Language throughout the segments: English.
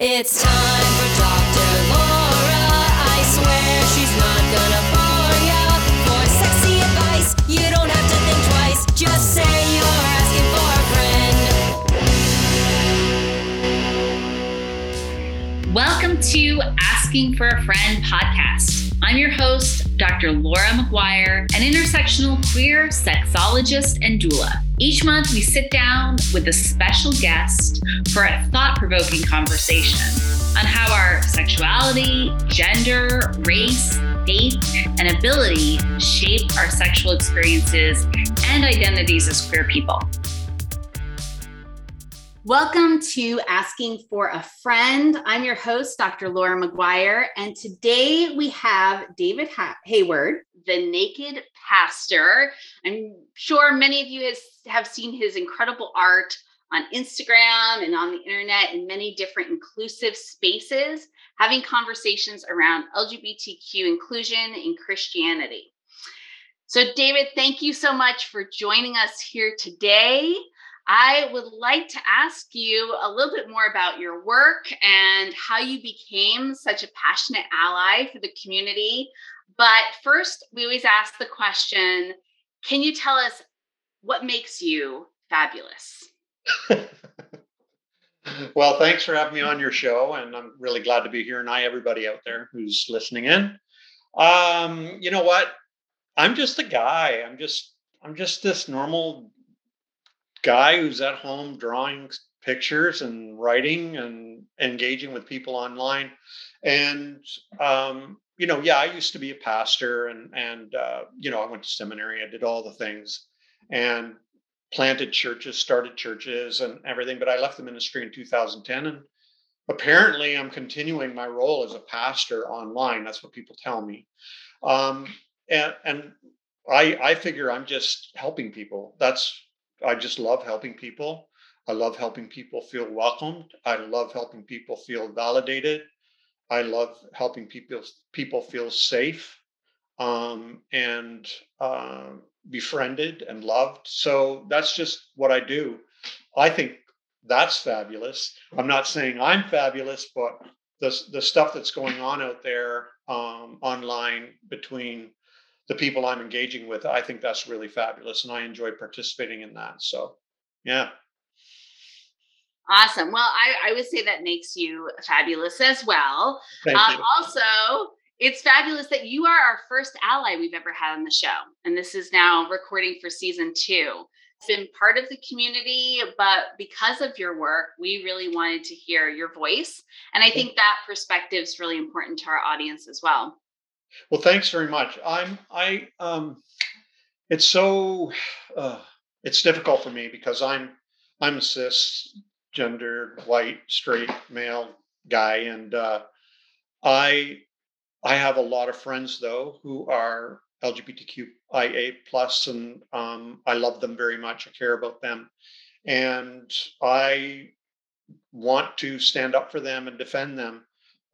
It's time for Dr. Laura. I swear she's not gonna bore ya. For sexy advice, you don't have to think twice. Just say you're asking for a friend. Welcome to Asking for a Friend podcast. I'm your host, Dr. Laura McGuire, an intersectional queer sexologist and doula. Each month, we sit down with a special guest for a thought provoking conversation on how our sexuality, gender, race, faith, and ability shape our sexual experiences and identities as queer people. Welcome to Asking for a Friend. I'm your host, Dr. Laura McGuire, and today we have David ha- Hayward, the Naked Pastor. I'm sure many of you has, have seen his incredible art on Instagram and on the internet in many different inclusive spaces, having conversations around LGBTQ inclusion in Christianity. So, David, thank you so much for joining us here today. I would like to ask you a little bit more about your work and how you became such a passionate ally for the community. But first, we always ask the question can you tell us what makes you fabulous? well, thanks for having me on your show. And I'm really glad to be here. And I, everybody out there who's listening in. Um, you know what? I'm just a guy. I'm just I'm just this normal guy who's at home drawing pictures and writing and engaging with people online. And um, you know, yeah, I used to be a pastor, and and uh, you know, I went to seminary. I did all the things, and planted churches, started churches, and everything. But I left the ministry in 2010, and apparently, I'm continuing my role as a pastor online. That's what people tell me. Um, and and I I figure I'm just helping people. That's I just love helping people. I love helping people feel welcomed. I love helping people feel validated. I love helping people people feel safe um, and uh, befriended and loved. So that's just what I do. I think that's fabulous. I'm not saying I'm fabulous, but the the stuff that's going on out there um, online between the people I'm engaging with, I think that's really fabulous, and I enjoy participating in that. So, yeah. Awesome. Well, I, I would say that makes you fabulous as well. Thank Uh, you. also, it's fabulous that you are our first ally we've ever had on the show. And this is now recording for season two. It's been part of the community, but because of your work, we really wanted to hear your voice. And I think that perspective is really important to our audience as well. Well, thanks very much. I'm I um it's so uh it's difficult for me because I'm I'm a cisgendered white straight male guy and uh I I have a lot of friends though who are LGBTQIA plus and um I love them very much. I care about them and I want to stand up for them and defend them.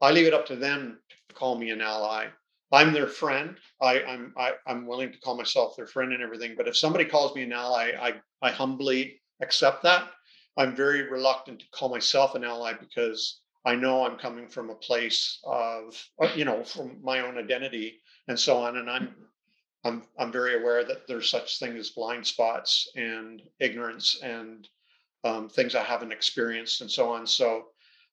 I leave it up to them to call me an ally. I'm their friend. I, I'm I, I'm willing to call myself their friend and everything. But if somebody calls me an ally, I I humbly accept that. I'm very reluctant to call myself an ally because I know I'm coming from a place of uh, you know from my own identity and so on, and I'm I'm I'm very aware that there's such thing as blind spots and ignorance and um, things I haven't experienced and so on. So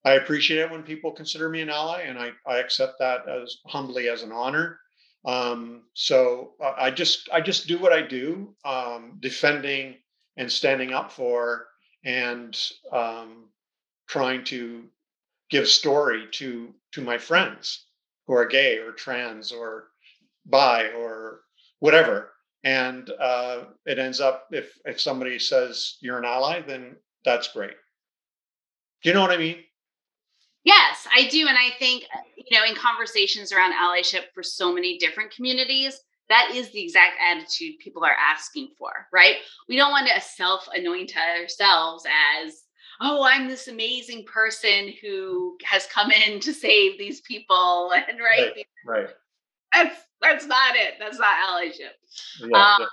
I appreciate it when people consider me an ally, and I, I accept that as humbly as an honor. Um, so uh, I just I just do what I do, um, defending and standing up for, and um, trying to give story to to my friends who are gay or trans or bi or whatever. And uh, it ends up if if somebody says you're an ally, then that's great. Do you know what I mean? Yes, I do. And I think, uh, you know, in conversations around allyship for so many different communities, that is the exact attitude people are asking for, right? We don't want to self anoint ourselves as, oh, I'm this amazing person who has come in to save these people. And right, Right. that's that's not it. That's not allyship. Yeah. Um,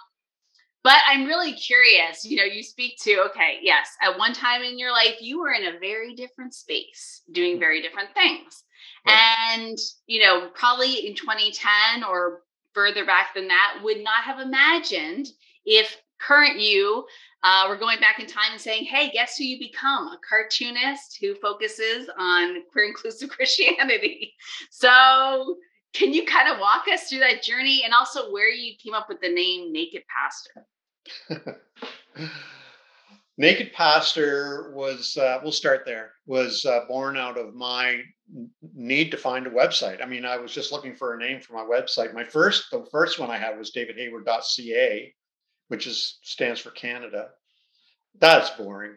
but I'm really curious. You know, you speak to, okay, yes, at one time in your life, you were in a very different space doing Mm. very different things. Right. And, you know, probably in 2010 or further back than that, would not have imagined if current you uh, were going back in time and saying, hey, guess who you become? A cartoonist who focuses on queer inclusive Christianity. So, can you kind of walk us through that journey and also where you came up with the name Naked Pastor? Naked Pastor was, uh, we'll start there, was uh, born out of my need to find a website. I mean, I was just looking for a name for my website. My first, the first one I had was davidhayward.ca, which is stands for Canada. That's boring.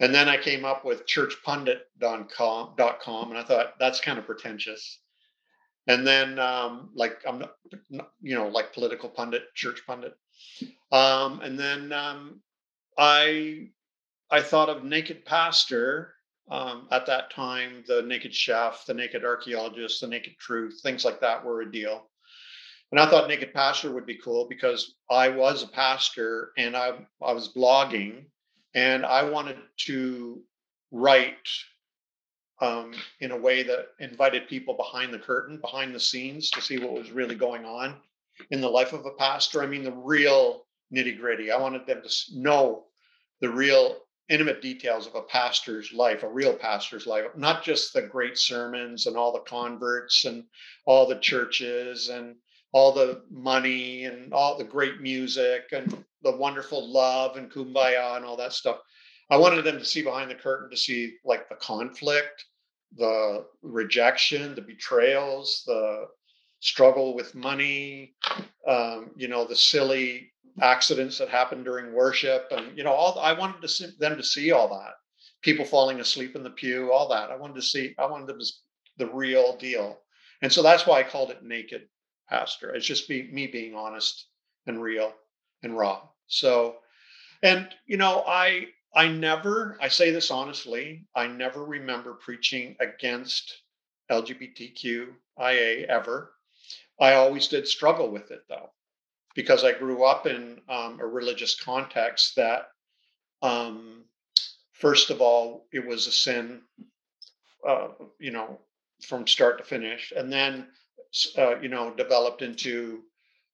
And then I came up with churchpundit.com, and I thought that's kind of pretentious. And then, um, like, I'm you know, like political pundit, church pundit. Um, and then um, I I thought of Naked Pastor um, at that time. The Naked Chef, the Naked Archaeologist, the Naked Truth, things like that were a deal. And I thought Naked Pastor would be cool because I was a pastor and I I was blogging and I wanted to write um, in a way that invited people behind the curtain, behind the scenes, to see what was really going on in the life of a pastor. I mean, the real nitty gritty. I wanted them to know the real intimate details of a pastor's life, a real pastor's life, not just the great sermons and all the converts and all the churches and all the money and all the great music and the wonderful love and kumbaya and all that stuff. I wanted them to see behind the curtain to see like the conflict, the rejection, the betrayals, the struggle with money, um, you know, the silly accidents that happened during worship, and you know, all I wanted to see, them to see all that. People falling asleep in the pew, all that. I wanted to see. I wanted to the real deal, and so that's why I called it Naked Pastor. It's just me being honest and real and raw. So, and you know, I I never, I say this honestly, I never remember preaching against LGBTQIA ever. I always did struggle with it though, because I grew up in um, a religious context that, um, first of all, it was a sin, uh, you know, from start to finish, and then, uh, you know, developed into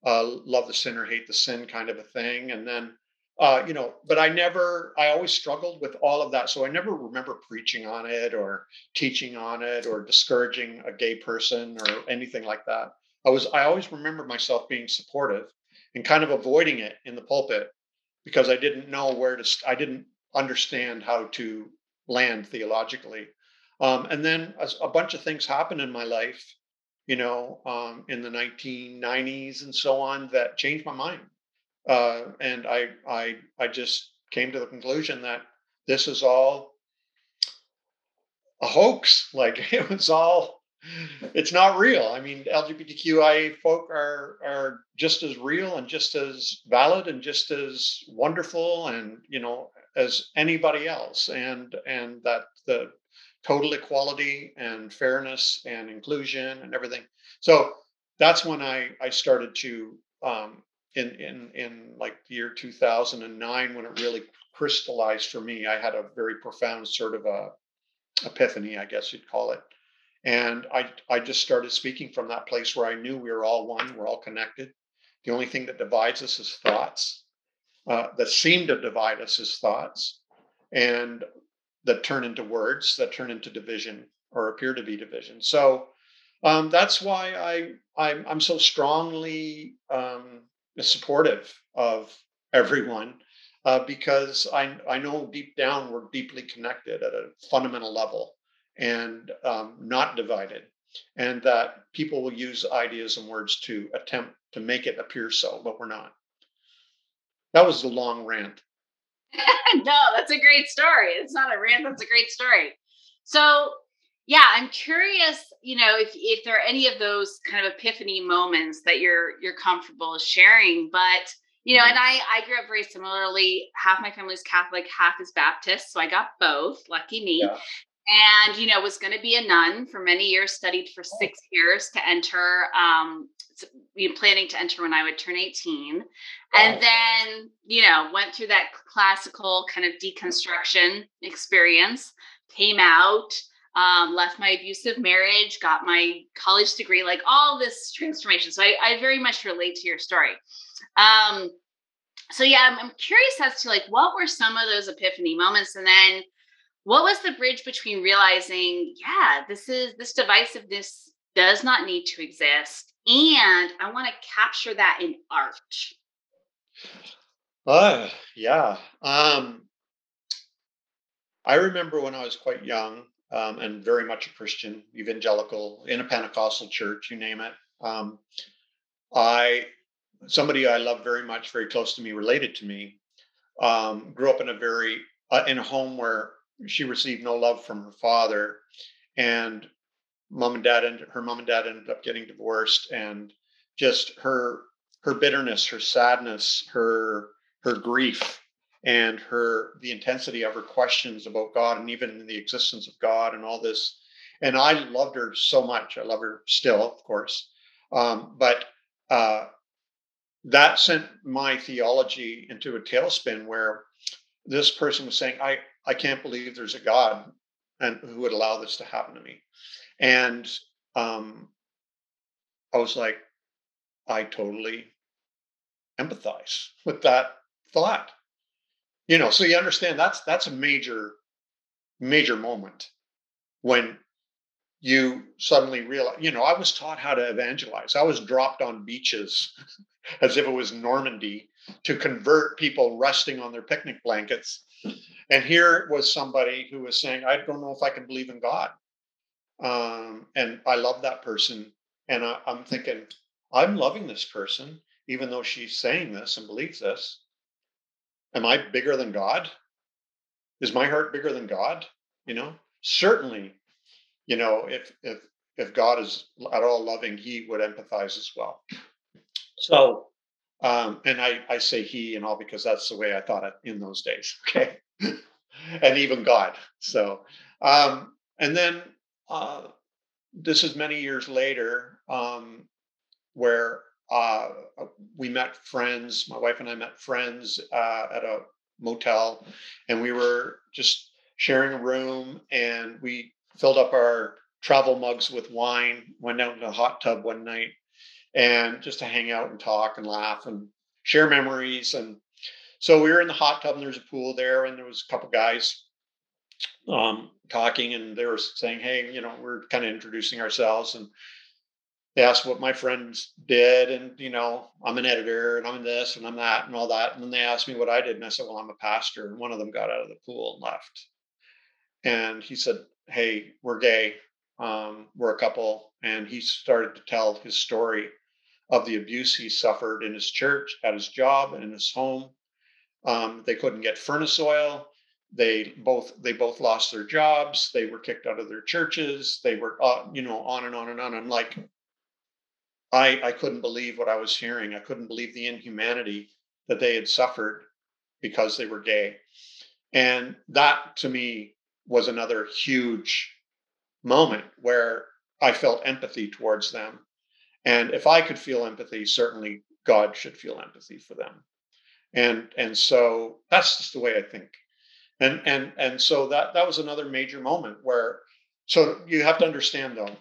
uh, love the sinner, hate the sin kind of a thing, and then uh, you know, but I never, I always struggled with all of that. So I never remember preaching on it or teaching on it or discouraging a gay person or anything like that. I was, I always remember myself being supportive and kind of avoiding it in the pulpit because I didn't know where to, I didn't understand how to land theologically. Um, and then a, a bunch of things happened in my life, you know, um, in the 1990s and so on that changed my mind uh, and I, I, I just came to the conclusion that this is all a hoax. Like it was all, it's not real. I mean, LGBTQIA folk are are just as real and just as valid and just as wonderful and you know as anybody else. And and that the total equality and fairness and inclusion and everything. So that's when I I started to um, in in in like the year 2009 when it really crystallized for me i had a very profound sort of a epiphany i guess you'd call it and i i just started speaking from that place where i knew we were all one we're all connected. The only thing that divides us is thoughts uh, that seem to divide us is thoughts and that turn into words that turn into division or appear to be division. So um, that's why I I'm, I'm so strongly um, supportive of everyone uh, because I I know deep down we're deeply connected at a fundamental level and um, not divided, and that people will use ideas and words to attempt to make it appear so, but we're not. That was the long rant. no, that's a great story. It's not a rant, that's a great story. So, yeah, I'm curious, you know, if if there are any of those kind of epiphany moments that you're you're comfortable sharing, but you know, Mhm. and I I grew up very similarly. Half my family is Catholic, half is Baptist, so I got both. Lucky me. Yeah. And you know, was going to be a nun for many years. Studied for six years to enter um, planning to enter when I would turn 18. And then, you know, went through that classical kind of deconstruction experience, came out, um, left my abusive marriage, got my college degree, like all this transformation. So I, I very much relate to your story. Um, so yeah, I'm, I'm curious as to like what were some of those epiphany moments, and then what was the bridge between realizing, yeah, this is this divisiveness does not need to exist, and I want to capture that in art. Uh, yeah. Um, I remember when I was quite young um, and very much a Christian, evangelical, in a Pentecostal church, you name it. Um, I somebody I love very much, very close to me, related to me, um, grew up in a very uh, in a home where she received no love from her father, and mom and dad and her mom and dad ended up getting divorced, and just her her bitterness, her sadness, her her grief, and her the intensity of her questions about God and even the existence of God and all this. And I loved her so much. I love her still, of course. Um, but uh, that sent my theology into a tailspin where this person was saying, I, I can't believe there's a God and who would allow this to happen to me. And um, I was like, I totally empathize with that thought. You know, so you understand that's that's a major, major moment when you suddenly realize, you know, I was taught how to evangelize. I was dropped on beaches as if it was Normandy to convert people resting on their picnic blankets. And here was somebody who was saying, I don't know if I can believe in God. Um, and I love that person. And I, I'm thinking, I'm loving this person, even though she's saying this and believes this. Am I bigger than God? Is my heart bigger than God? You know, certainly you know, if if if God is at all loving, He would empathize as well. So, um, and I I say He and all because that's the way I thought it in those days. Okay, and even God. So, um, and then uh, this is many years later, um, where uh, we met friends. My wife and I met friends uh, at a motel, and we were just sharing a room, and we filled up our travel mugs with wine, went out in a hot tub one night, and just to hang out and talk and laugh and share memories. And so we were in the hot tub, and there's a pool there, and there was a couple guys um, talking, and they were saying, "Hey, you know, we're kind of introducing ourselves." And they asked what my friends did, and you know, I'm an editor, and I'm this, and I'm that, and all that. And then they asked me what I did, and I said, "Well, I'm a pastor." And one of them got out of the pool and left. And he said, hey, we're gay, um, we're a couple. And he started to tell his story of the abuse he suffered in his church, at his job, and in his home. Um, they couldn't get furnace oil. They both they both lost their jobs. They were kicked out of their churches. They were, uh, you know, on and on and on. I'm like, I I couldn't believe what I was hearing. I couldn't believe the inhumanity that they had suffered because they were gay. And that to me was another huge moment where I felt empathy towards them. And if I could feel empathy, certainly God should feel empathy for them. And and so that's just the way I think. And and and so that that was another major moment where so you have to understand though,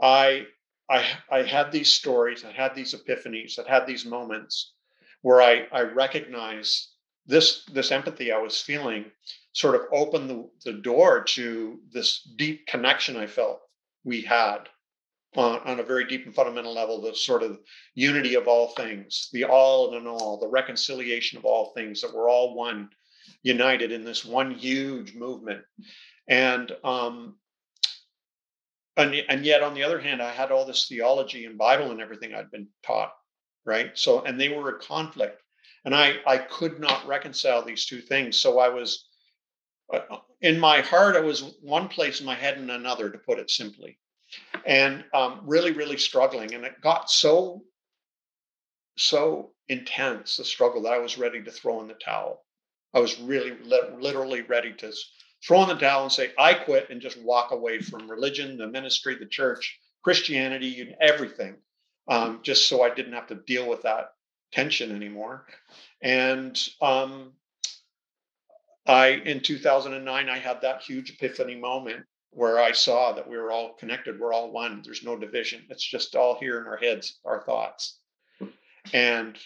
I I I had these stories, I had these epiphanies, I had these moments where I I recognized this this empathy I was feeling sort of opened the, the door to this deep connection I felt we had on, on a very deep and fundamental level, the sort of unity of all things, the all and in all, the reconciliation of all things, that we're all one, united in this one huge movement. And um, and, and yet on the other hand, I had all this theology and Bible and everything I'd been taught, right? So and they were a conflict. And I I could not reconcile these two things. So I was uh, in my heart, I was one place in my head and another, to put it simply, and um, really, really struggling. And it got so, so intense the struggle that I was ready to throw in the towel. I was really, literally ready to throw in the towel and say, "I quit," and just walk away from religion, the ministry, the church, Christianity, and everything. um, just so I didn't have to deal with that tension anymore. And um, I, in 2009, I had that huge epiphany moment where I saw that we were all connected. We're all one. There's no division. It's just all here in our heads, our thoughts. And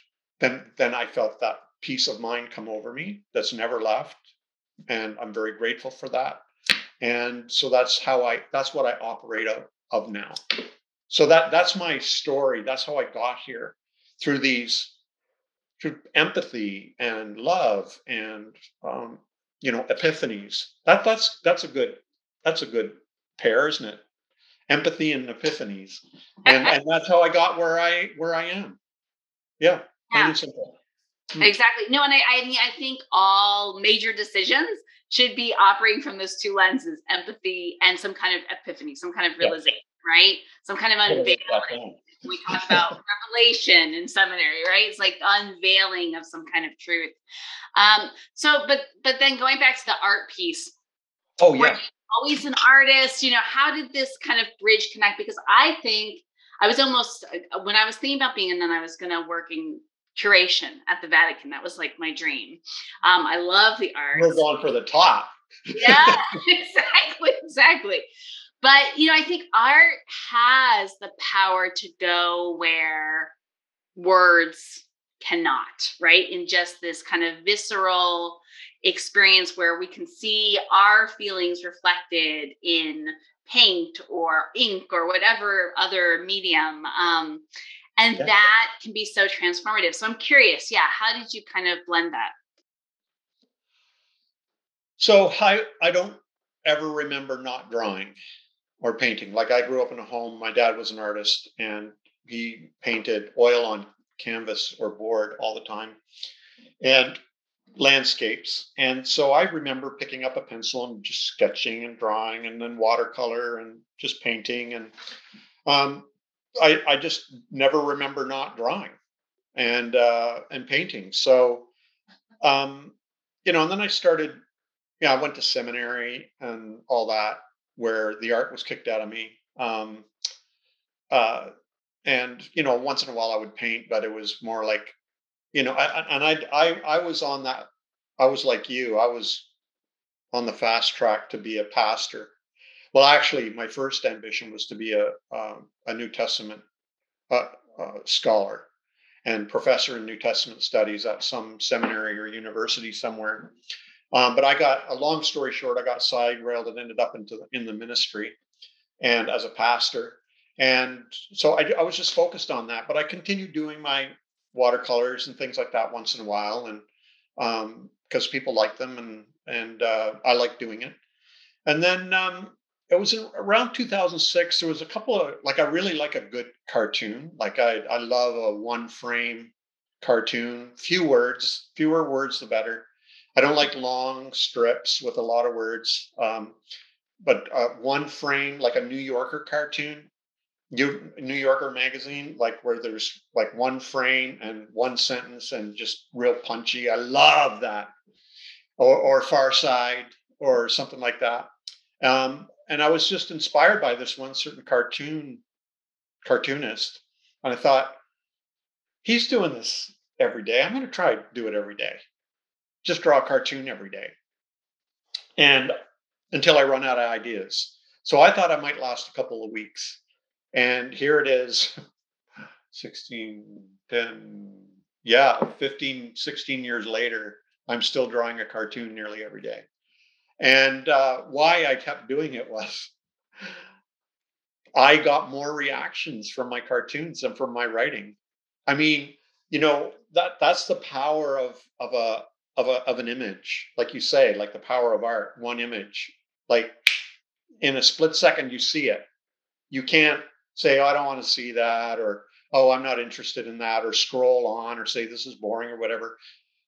then, then I felt that peace of mind come over me that's never left, and I'm very grateful for that. And so that's how I. That's what I operate of, of now. So that that's my story. That's how I got here through these through empathy and love and um, you know epiphanies. That that's that's a good that's a good pair, isn't it? Empathy and epiphanies, and and that's how I got where I where I am. Yeah, Yeah. simple. Mm. Exactly. No, and I, I mean, I think all major decisions should be operating from those two lenses: empathy and some kind of epiphany, some kind of Yeah. realization, right? Some kind of unveiling. we talk about revelation in seminary right it's like unveiling of some kind of truth um so but but then going back to the art piece Oh yeah. Always an artist you know how did this kind of bridge connect because i think i was almost uh, when i was thinking about being a nun i was going to work in curation at the vatican that was like my dream um i love the art We're going for the top. yeah, exactly, exactly. But you know, I think art has the power to go where words cannot, right? In just this kind of visceral experience where we can see our feelings reflected in paint or ink or whatever other medium. Um, and Yeah. that can be so transformative. So I'm curious, yeah, how did you kind of blend that? So I I don't ever remember not drawing or painting. Like I grew up in a home. My dad was an artist, and he painted oil on canvas or board all the time, and landscapes. And so I remember picking up a pencil and just sketching and drawing, and then watercolor and just painting. And um, I I just never remember not drawing and uh, and painting. So um, you know, and then I started yeah, I went to seminary and all that, where the art was kicked out of me. Um, uh, and you know, once in a while I would paint, but it was more like, you know, I, and I, I, I was on that. I was like you. I was on the fast track to be a pastor. Well, actually, my first ambition was to be a um, a New Testament uh, uh, scholar and professor in New Testament studies at some seminary or university somewhere. Um, but I got a long story short, I got side railed and ended up into the, in the ministry and as a pastor. And so I, I was just focused on that, but I continued doing my watercolors and things like that once in a while. And because people like them and, and uh, I like doing it. And then um, it was in, around 2006, there was a couple of, like, I really like a good cartoon. Like I, I love a one frame cartoon, few words, fewer words, the better. I don't like long strips with a lot of words. Um, but uh, one frame, like a New Yorker cartoon, New Yorker magazine, like where there's like one frame and one sentence and just real punchy. I love that. Or, or Far Side or something like that. Um, and I was just inspired by this one certain cartoon cartoonist. And I thought, he's doing this every day. I'm going to try to do it every day just draw a cartoon every day and until i run out of ideas so i thought i might last a couple of weeks and here it is 16 10 yeah 15 16 years later i'm still drawing a cartoon nearly every day. And uh, why i kept doing it was i got more reactions from my cartoons than from my writing. I mean you know that that's the power of of a of a of an image like you say like the power of art one image. Like in a split second you see it. You can't say oh, i don't want to see that or oh i'm not interested in that or scroll on or say this is boring or whatever.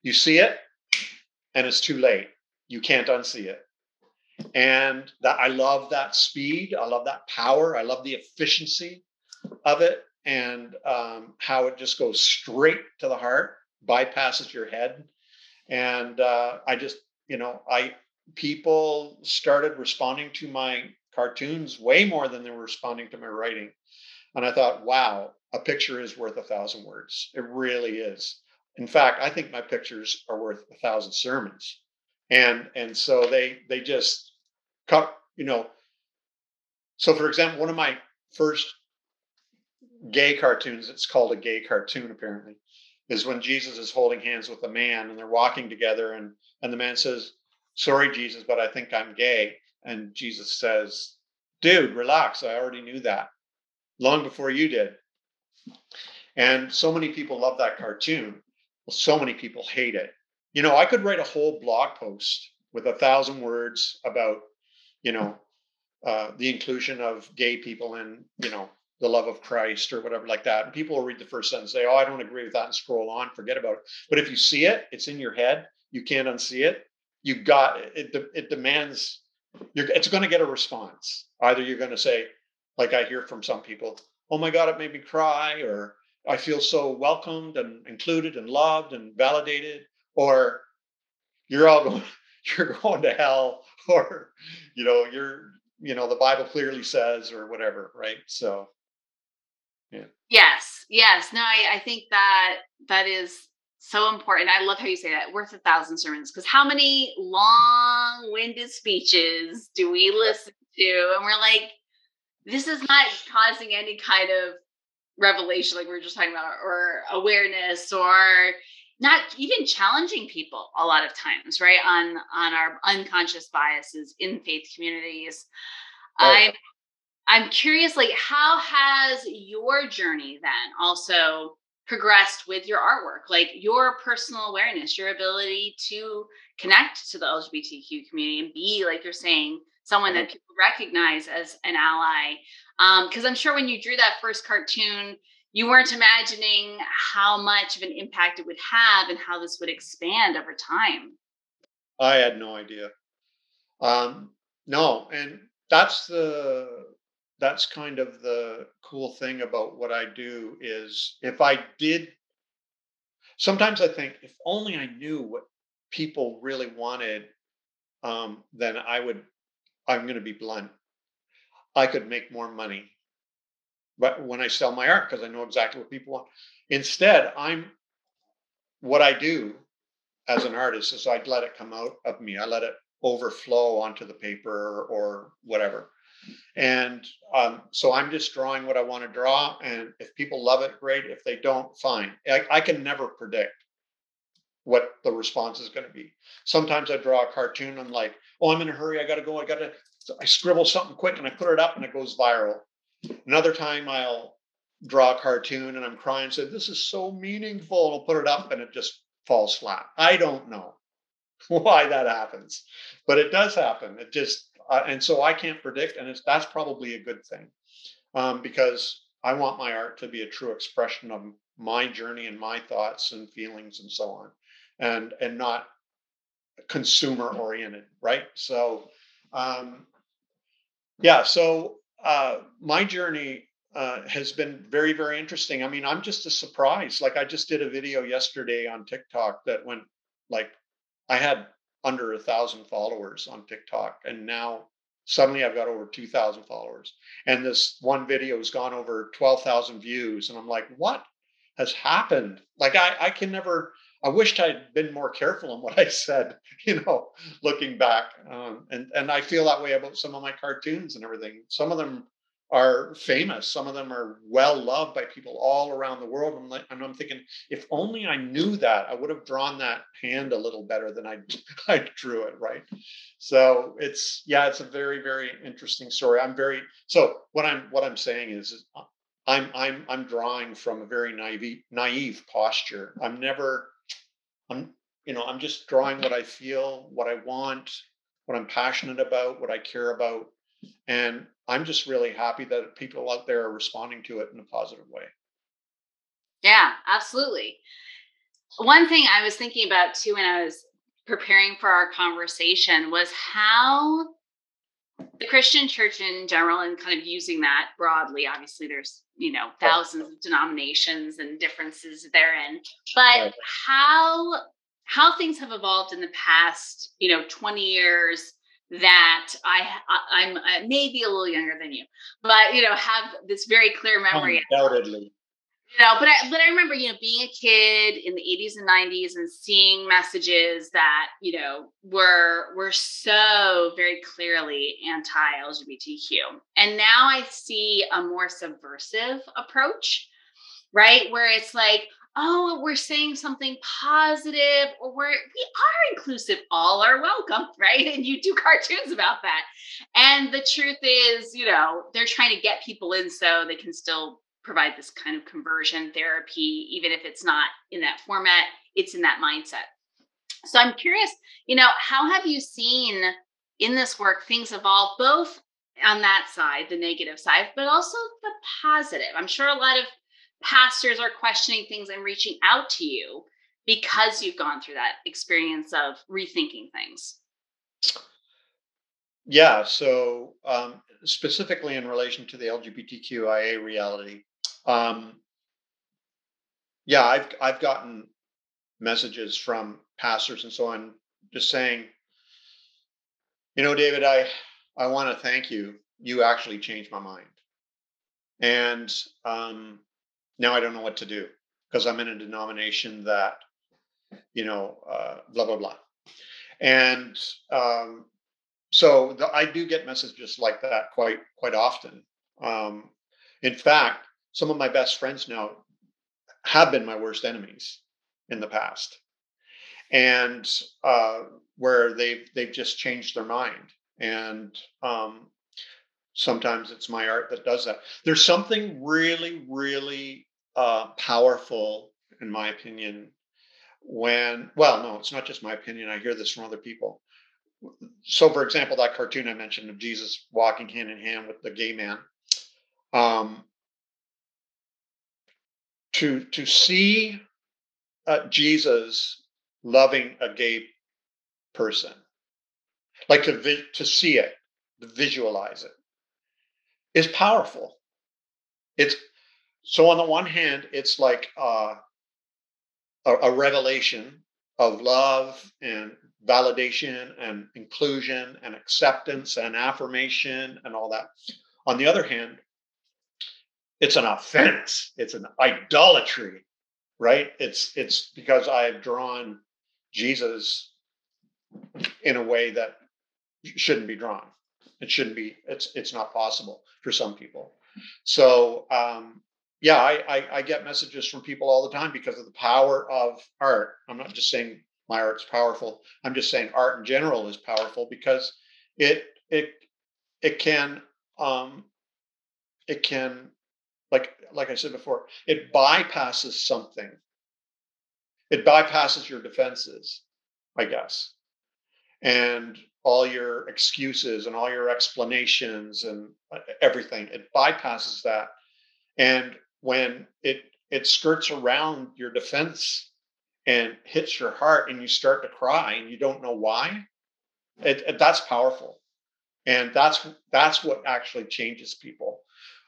You see it and it's too late. You can't unsee it. And that i love that speed. I love that power. I love the efficiency of it and um, how it just goes straight to the heart bypasses your head. And uh, i just you know i people started responding to my cartoons way more than they were responding to my writing And I thought, wow, a picture is worth a thousand words. It really is. In fact, I think my pictures are worth a thousand sermons. And and so they they just cut, you know. So for example, one of my first gay cartoons, it's called a gay cartoon apparently, is when Jesus is holding hands with a man and they're walking together and and the man says, "Sorry Jesus, but I think I'm gay." And Jesus says, "Dude, relax. I already knew that long before you did." And so many people love that cartoon. Well, so many people hate it. You know, I could write a whole blog post with a thousand words about, you know, uh, the inclusion of gay people in, you know, the love of Christ or whatever like that. And people will read the first sentence, say, "Oh, I don't agree with that," and scroll on, forget about it. But if you see it, it's in your head. You can't unsee it. You got it. It demands. You're, it's going to get a response. Either you're going to say, like I hear from some people, "Oh my God, it made me cry," or I feel so welcomed and included and loved and validated, or you're all going, you're going to hell, or you know, you're, you know, the Bible clearly says, or whatever, right? So, yeah. Yes, yes. No, I, I think that that is so important. I love how you say that. Worth a thousand sermons, because how many long-winded speeches do we listen to, and we're like, this is not causing any kind of revelation like we were just talking about or awareness or not even challenging people a lot of times right on on our unconscious biases in faith communities. I'm i'm curious like how has your journey then also progressed with your artwork like your personal awareness your ability to connect to the lgbtq community and be like you're saying someone that people recognize as an ally because um, I'm sure when you drew that first cartoon, you weren't imagining how much of an impact it would have and how this would expand over time. I had no idea. Um, no, and that's the that's kind of the cool thing about what I do is if I did sometimes I think if only I knew what people really wanted, um, then I would I'm going to be blunt. I could make more money. But when I sell my art, because I know exactly what people want. Instead, I'm what I do as an artist is I'd let it come out of me. I let it overflow onto the paper or whatever. And um, so I'm just drawing what I want to draw. And if people love it, great. If they don't, fine. I, I can never predict what the response is going to be. Sometimes I draw a cartoon. And I'm like, oh, I'm in a hurry. I got to go. I got to I scribble something quick and I put it up and it goes viral. Another time I'll draw a cartoon and I'm crying say, This is so meaningful. And I'll put it up and it just falls flat. I don't know why that happens, but it does happen. It just, uh, and so I can't predict. And that's probably a good thing um, because I want my art to be a true expression of my journey and my thoughts and feelings and so on and and not consumer oriented right so um, yeah, so uh, my journey uh, has been very, very interesting. I mean, I'm just a surprise. Like I just did a video yesterday on TikTok that went like I had under a thousand followers on TikTok, and now suddenly I've got over two thousand followers. And this one video has gone over twelve thousand views, and I'm like, what has happened? Like I, I can never I wished I'd been more careful in what I said, you know, looking back. Um, and and I feel that way about some of my cartoons and everything. Some of them are famous. Some of them are well loved by people all around the world. I'm like, and I'm thinking, if only I knew that, I would have drawn that hand a little better than I I drew it. Right. So it's yeah, it's a very very interesting story. I'm very so what I'm what I'm saying is uh, I'm I'm I'm drawing from a very naive naive posture. I'm never I'm, you know, I'm just drawing what I feel, what I want, what I'm passionate about, what I care about. And I'm just really happy that people out there are responding to it in a positive way. Yeah, absolutely. One thing I was thinking about too when I was preparing for our conversation was how the Christian church in general and kind of using that broadly. Obviously, there's you know thousands of denominations and differences therein but right. how how things have evolved in the past you know 20 years that I, I am uh, maybe a little younger than you, but you know have this very clear memory. Undoubtedly. You know, but I but I remember you know being a kid in the 80s and 90s and seeing messages that you know were were so very clearly anti-LGBTQ, and now I see a more subversive approach, right? Where it's like, oh, we're saying something positive, or we're we are inclusive. All are welcome, right? And you do cartoons about that. And the truth is, you know, they're trying to get people in so they can still provide this kind of conversion therapy, even if it's not in that format, it's in that mindset. So I'm curious, you know, how have you seen in this work things evolve both on that side, the negative side, but also the positive? I'm sure a lot of pastors are questioning things and reaching out to you because you've gone through that experience of rethinking things. Yeah. So, um, specifically in relation to the LGBTQIA reality, um, yeah, I've I've gotten messages from pastors and so on, just saying, you know, David, I I want to thank you. You actually changed my mind, and um, now I don't know what to do because I'm in a denomination that, you know, uh, blah blah blah, and um, so the, I do get messages like that quite quite often. Um, in fact, some of my best friends now have been my worst enemies in the past, and uh, where they've they've just changed their mind, and um, sometimes it's my art that does that. There's something really really uh, powerful, in my opinion, when, well, no, it's not just my opinion. I hear this from other people. So, for example, that cartoon I mentioned of Jesus walking hand in hand with the gay man. Um, to to see uh, Jesus loving a gay person, like to vi- to see it, to visualize it, is powerful. It's so on the one hand, it's like uh, a, a revelation of love and validation and inclusion and acceptance and affirmation and all that. On the other hand, it's an offense. It's an idolatry, right? It's it's because I have drawn Jesus in a way that shouldn't be drawn. It shouldn't be. It's it's not possible for some people. So um, yeah, I, I, I get messages from people all the time because of the power of art. I'm not just saying my art's powerful. I'm just saying art in general is powerful because it it it can um it can like like I said before, it bypasses something. It bypasses your defenses, I guess. And all your excuses and all your explanations and uh, everything. It bypasses that. And when it it skirts around your defense and hits your heart and you start to cry and you don't know why it, it, that's powerful. And that's that's what actually changes people.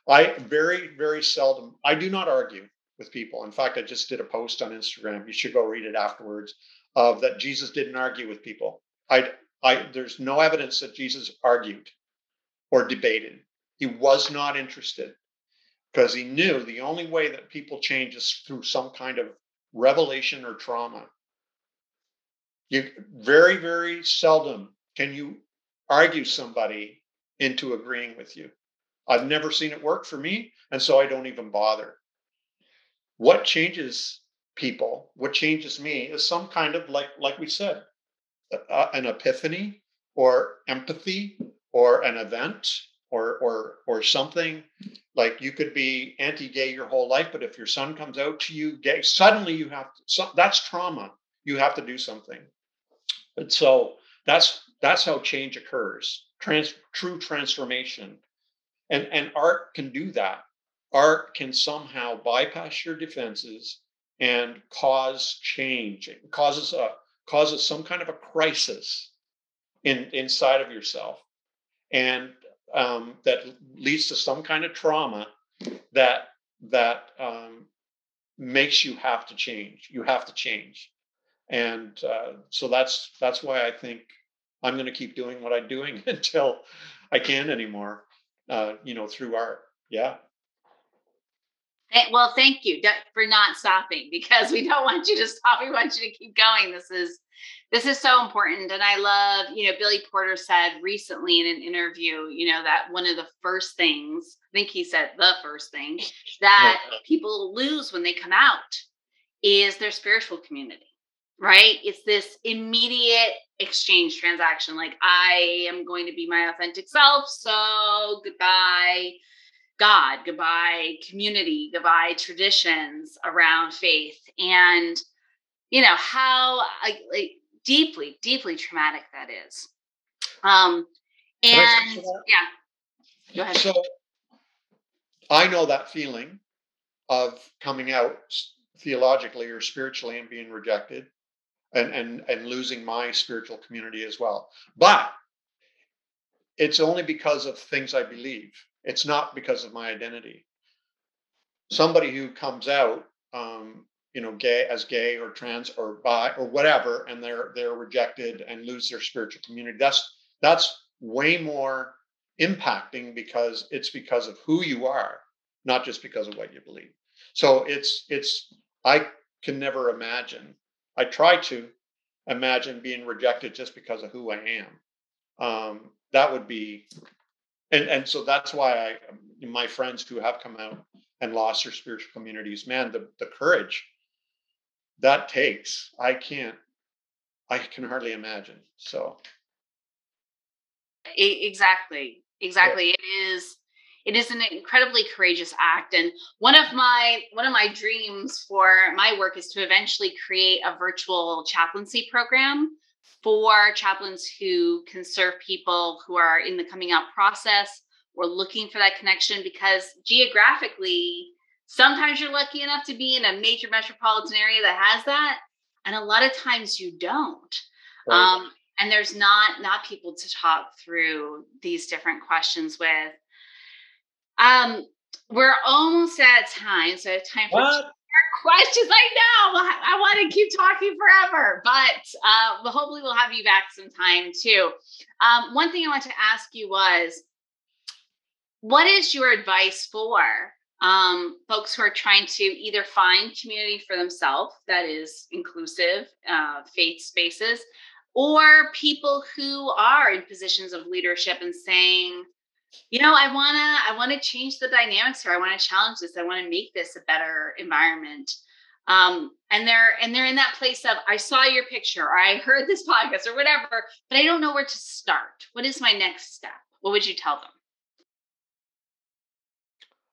I very very seldom i do not argue with people. In fact i just did a post on instagram you should go read it afterwards of that jesus didn't argue with people. I i there's no evidence that jesus argued or debated. He was not interested because he knew the only way that people change is through some kind of revelation or trauma. You very, very seldom can you argue somebody into agreeing with you. I've never seen it work for me, and so I don't even bother. What changes people, what changes me is some kind of like like we said, uh, an epiphany or empathy or an event or or or something like you could be anti-gay your whole life but if your son comes out to you gay suddenly you have to so that's trauma. You have to do something. And so that's that's how change occurs. Trans true transformation. And and art can do that. Art can somehow bypass your defenses and cause change. It causes a causes some kind of a crisis in inside of yourself. And um, that leads to some kind of trauma that that um, makes you have to change. You have to change, and uh, so that's that's why I think I'm going to keep doing what I'm doing until I can't anymore. Uh, you know, through art. Yeah. Well, thank you for not stopping because we don't want you to stop. We want you to keep going. This is this is so important and i love you know billy porter said recently in an interview you know that one of the first things i think he said the first thing that people lose when they come out is their spiritual community right it's this immediate exchange transaction like i am going to be my authentic self so goodbye god goodbye community goodbye traditions around faith and you know how like deeply, deeply traumatic that is. Um, and yeah, go ahead. So I know that feeling of coming out theologically or spiritually and being rejected and, and, and losing my spiritual community as well. But it's only because of things I believe. It's not because of my identity. Somebody who comes out um, you know gay as gay or trans or bi or whatever and they're they're rejected and lose their spiritual community that's that's way more impacting because it's because of who you are not just because of what you believe so it's it's i can never imagine i try to imagine being rejected just because of who i am um, that would be and and so that's why i um, my friends who have come out and lost their spiritual communities man the, the courage that takes i can't i can hardly imagine so. Exactly exactly. Yeah. it is it is an incredibly courageous act and one of my one of my dreams for my work is to eventually create a virtual chaplaincy program for chaplains who can serve people who are in the coming out process or looking for that connection because geographically Sometimes you're lucky enough to be in a major metropolitan area that has that, and a lot of times you don't. Right. Um, and there's not not people to talk through these different questions with. Um, we're almost at time, so I have time for more questions. I know I, want to keep talking forever, but uh, hopefully we'll have you back sometime too. Um, one thing I want to ask you was, what is your advice for um, folks who are trying to either find community for themselves that is inclusive, uh, faith spaces, or people who are in positions of leadership and saying, you know, I wanna, I wanna change the dynamics here. I want to challenge this. I want to make this a better environment. Um, and they're and they're in that place of I saw your picture or I heard this podcast or whatever, but I don't know where to start. What is my next step? What would you tell them?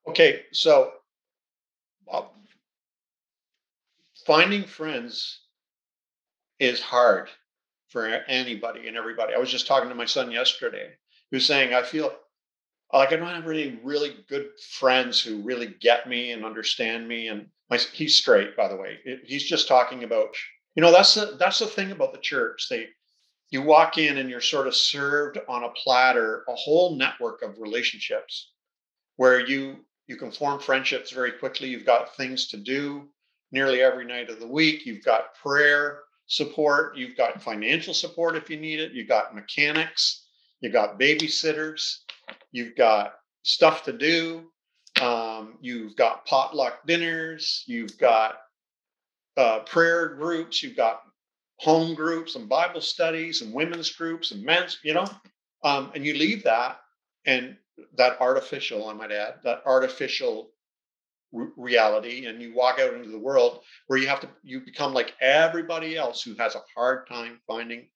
Okay, so uh, finding friends is hard for anybody and everybody. I was just talking to my son yesterday who's saying, I feel Uh, like I don't have really, really good friends who really get me and understand me. And my, he's straight, by the way. He's just talking about, you know, that's the, that's the thing about the church. They, you walk in and you're sort of served on a platter, a whole network of relationships where you you can form friendships very quickly. You've got things to do nearly every night of the week. You've got prayer support. You've got financial support if you need it. You've got mechanics. You've got babysitters. You've got stuff to do. Um, you've got potluck dinners. You've got uh, prayer groups. You've got home groups and Bible studies and women's groups and men's, you know, um, and you leave that and that artificial, I might add, that artificial r- reality, and you walk out into the world where you have to, you become like everybody else who has a hard time finding,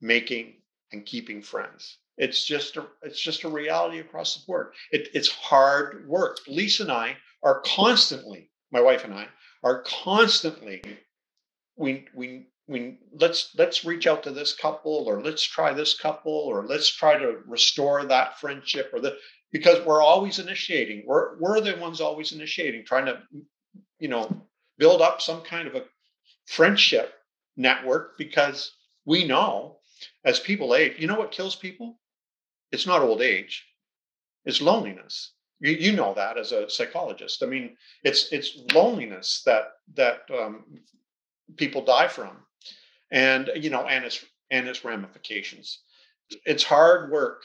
making, and keeping friends. It's just a, it's just a reality across the board. It, it's hard work. Lisa and I are constantly, my wife and I are constantly, we we we let's let's reach out to this couple or let's try this couple or let's try to restore that friendship or the because we're always initiating we're we're the ones always initiating trying to you know build up some kind of a friendship network because we know as people age you know what kills people it's not old age it's loneliness you, you know that as a psychologist i mean it's it's loneliness that that um, people die from and you know and it's and its ramifications. It's hard work,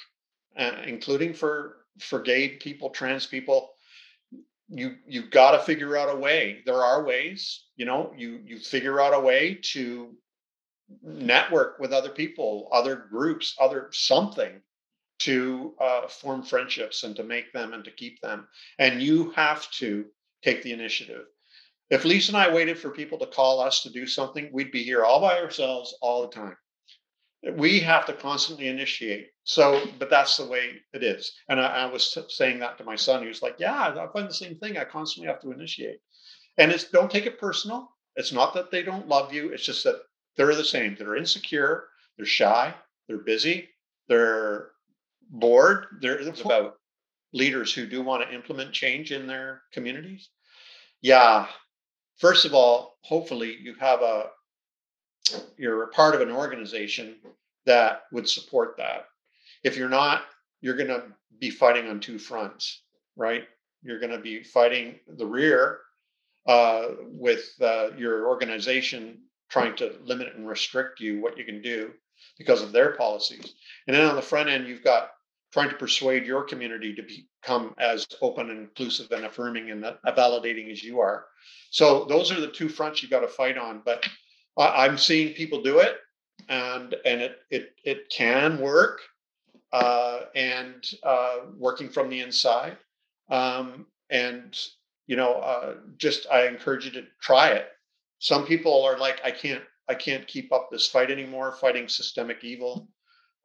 uh, including for for gay people, trans people. You you've got to figure out a way. There are ways, you know. You you figure out a way to network with other people, other groups, other something to uh, form friendships and to make them and to keep them. And you have to take the initiative. If Lisa and I waited for people to call us to do something, we'd be here all by ourselves all the time. We have to constantly initiate. So, but that's the way it is. And I, I was saying that to my son. He was like, "Yeah, I find the same thing. I constantly have to initiate." And it's don't take it personal. It's not that they don't love you. It's just that they're the same. They're insecure. They're shy. They're busy. They're bored. There's about leaders who do want to implement change in their communities. Yeah. First of all, hopefully you have a you're a part of an organization that would support that. If you're not, you're going to be fighting on two fronts, right? You're going to be fighting the rear uh, with uh, your organization trying to limit and restrict you what you can do because of their policies. And then on the front end, you've got trying to persuade your community to become as open and inclusive and affirming and validating as you are. So those are the two fronts you have got to fight on. But I'm seeing people do it, and and it it it can work, uh, and uh, working from the inside. Um, and you know, uh, just I encourage you to try it. Some people are like, I can't I can't keep up this fight anymore, fighting systemic evil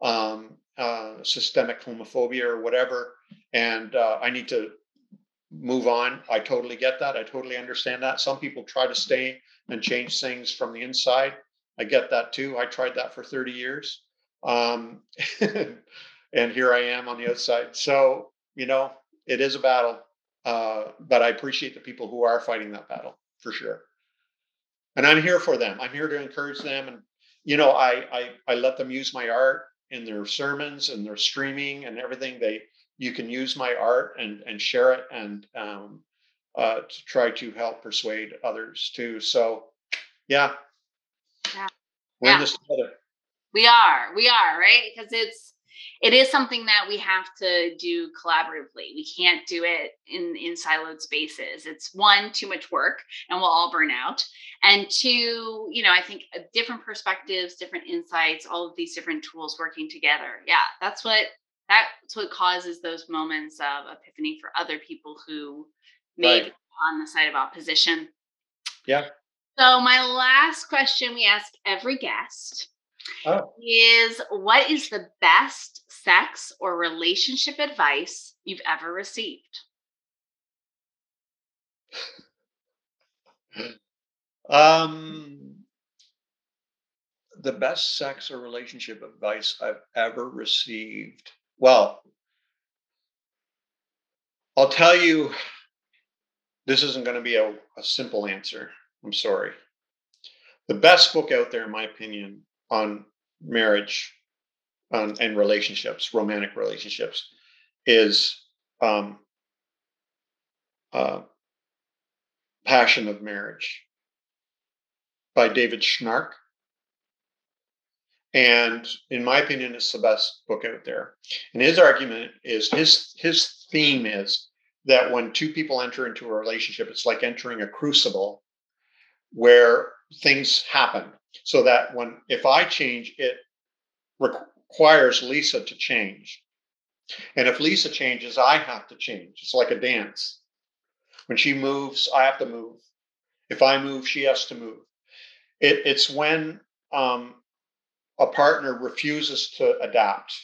um, uh, systemic homophobia or whatever, and uh, I need to move on. I totally get that. I totally understand that. Some people try to stay and change things from the inside. I get that too. I tried that for 30 years. Um, and here I am on the outside. So, you know, it is a battle. Uh, but I appreciate the people who are fighting that battle for sure. And I'm here for them. I'm here to encourage them. And, you know, I, I, I let them use my art in their sermons and their streaming and everything. They you can use my art and and share it and um, uh, to try to help persuade others too. So, yeah, yeah, we're yeah. in this together. We are, we are right because it's it is something that we have to do collaboratively. We can't do it in in siloed spaces. It's one too much work, and we'll all burn out. And two, you know, I think uh, different perspectives, different insights, all of these different tools working together. Yeah, that's what that's what causes those moments of epiphany for other people who may right. on the side of opposition. Yeah. So my last question we ask every guest oh. is what is the best sex or relationship advice you've ever received? um, the best sex or relationship advice I've ever received. Well, I'll tell you, this isn't going to be a, a simple answer. I'm sorry. The best book out there, in my opinion, on marriage on, and relationships, romantic relationships, is um, uh, Passion of Marriage by David Schnarch. And in my opinion, it's the best book out there. And his argument is his his theme is that when two people enter into a relationship, it's like entering a crucible where things happen. So that when if I change, it requires Lisa to change. And if Lisa changes, I have to change. It's like a dance. When she moves, I have to move. If I move, she has to move. It, it's when um, a partner refuses to adapt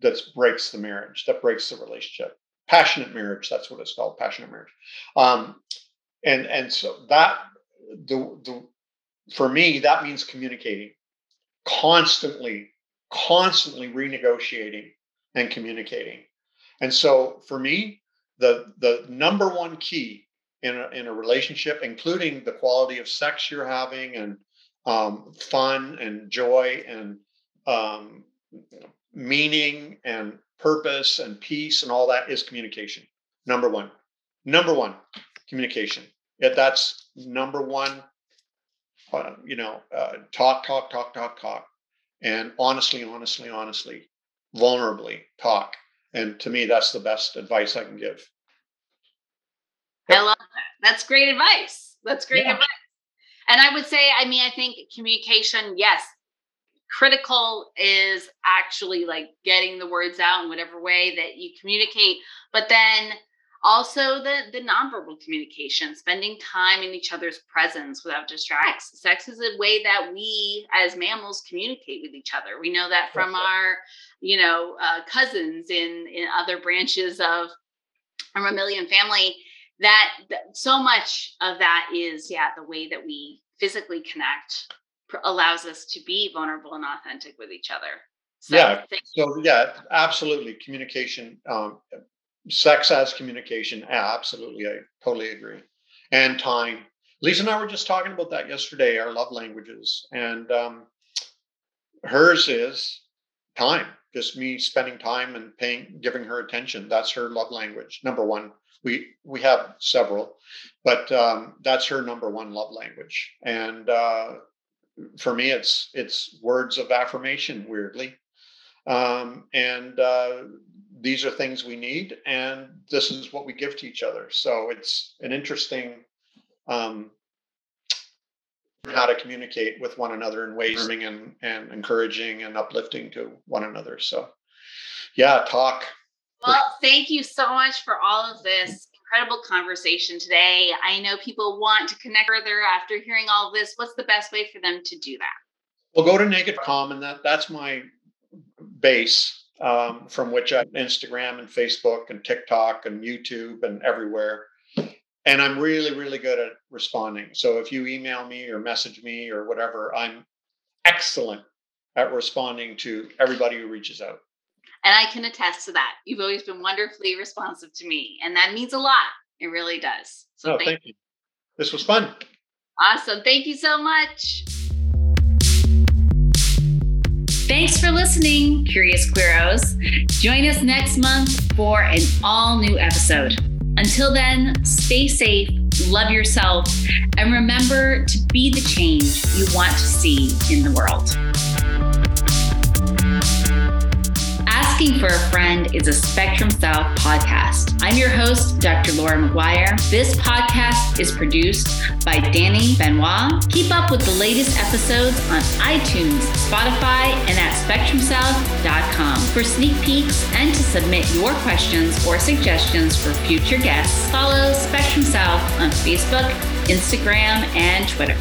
that breaks the marriage, that breaks the relationship. Passionate marriage, that's what it's called, passionate marriage. Um, and and so that the the for me that means communicating. Constantly constantly renegotiating and communicating. And so for me the the number one key in a, in a relationship including the quality of sex you're having and um, fun and joy and um, meaning and purpose and peace and all that is communication. Number one. Number one communication. Yeah, that's number one you know uh, talk talk talk talk talk and honestly, honestly, honestly, vulnerably talk. And to me, that's the best advice I can give. I love that. That's great advice. That's great Yeah. advice. And I would say, I mean, I think communication, yes, critical is actually like getting the words out in whatever way that you communicate, but then also the the nonverbal communication, spending time in each other's presence without distracts. Sex is a way that we as mammals communicate with each other. We know that from our, you know, uh, cousins in in other branches of our mammalian family that, that so much of that is yeah the way that we physically connect pr- allows us to be vulnerable and authentic with each other so Yeah. So yeah, absolutely. Communication, um, sex as communication. Absolutely, I totally agree. And time. Lisa and I were just talking about that yesterday. Our love languages, and um, hers is time. Just me spending time and paying, giving her attention. That's her love language. Number one. We we have several, but um, that's her number one love language. And uh, for me, it's it's words of affirmation. Weirdly, um, and uh, these are things we need and this is what we give to each other. So it's an interesting um, how to communicate with one another in ways and, and encouraging and uplifting to one another. So yeah talk. Well thank you so much for all of this incredible conversation today. I know people want to connect further after hearing all of this. What's the best way for them to do that? Well go to naked.com and that that's my base um, from which I have Instagram and Facebook and TikTok and YouTube and everywhere. And I'm really, really good at responding. So if you email me or message me or whatever, I'm excellent at responding to everybody who reaches out. and i can attest to that you've always been wonderfully responsive to me and that means a lot it really does so So thank thank you. This was fun. Awesome. Thank you so much. Thanks for listening, Curious Queeros. Join us next month for an all new episode. Until then, stay safe, love yourself, and remember to be the change you want to see in the world. Asking for a Friend is a Spectrum South podcast. I'm your host, Dr. Laura McGuire. This podcast is produced by Danny Benoit. Keep up with the latest episodes on iTunes, Spotify, and at SpectrumSouth.com. For sneak peeks and to submit your questions or suggestions for future guests, follow Spectrum South on Facebook, Instagram, and Twitter.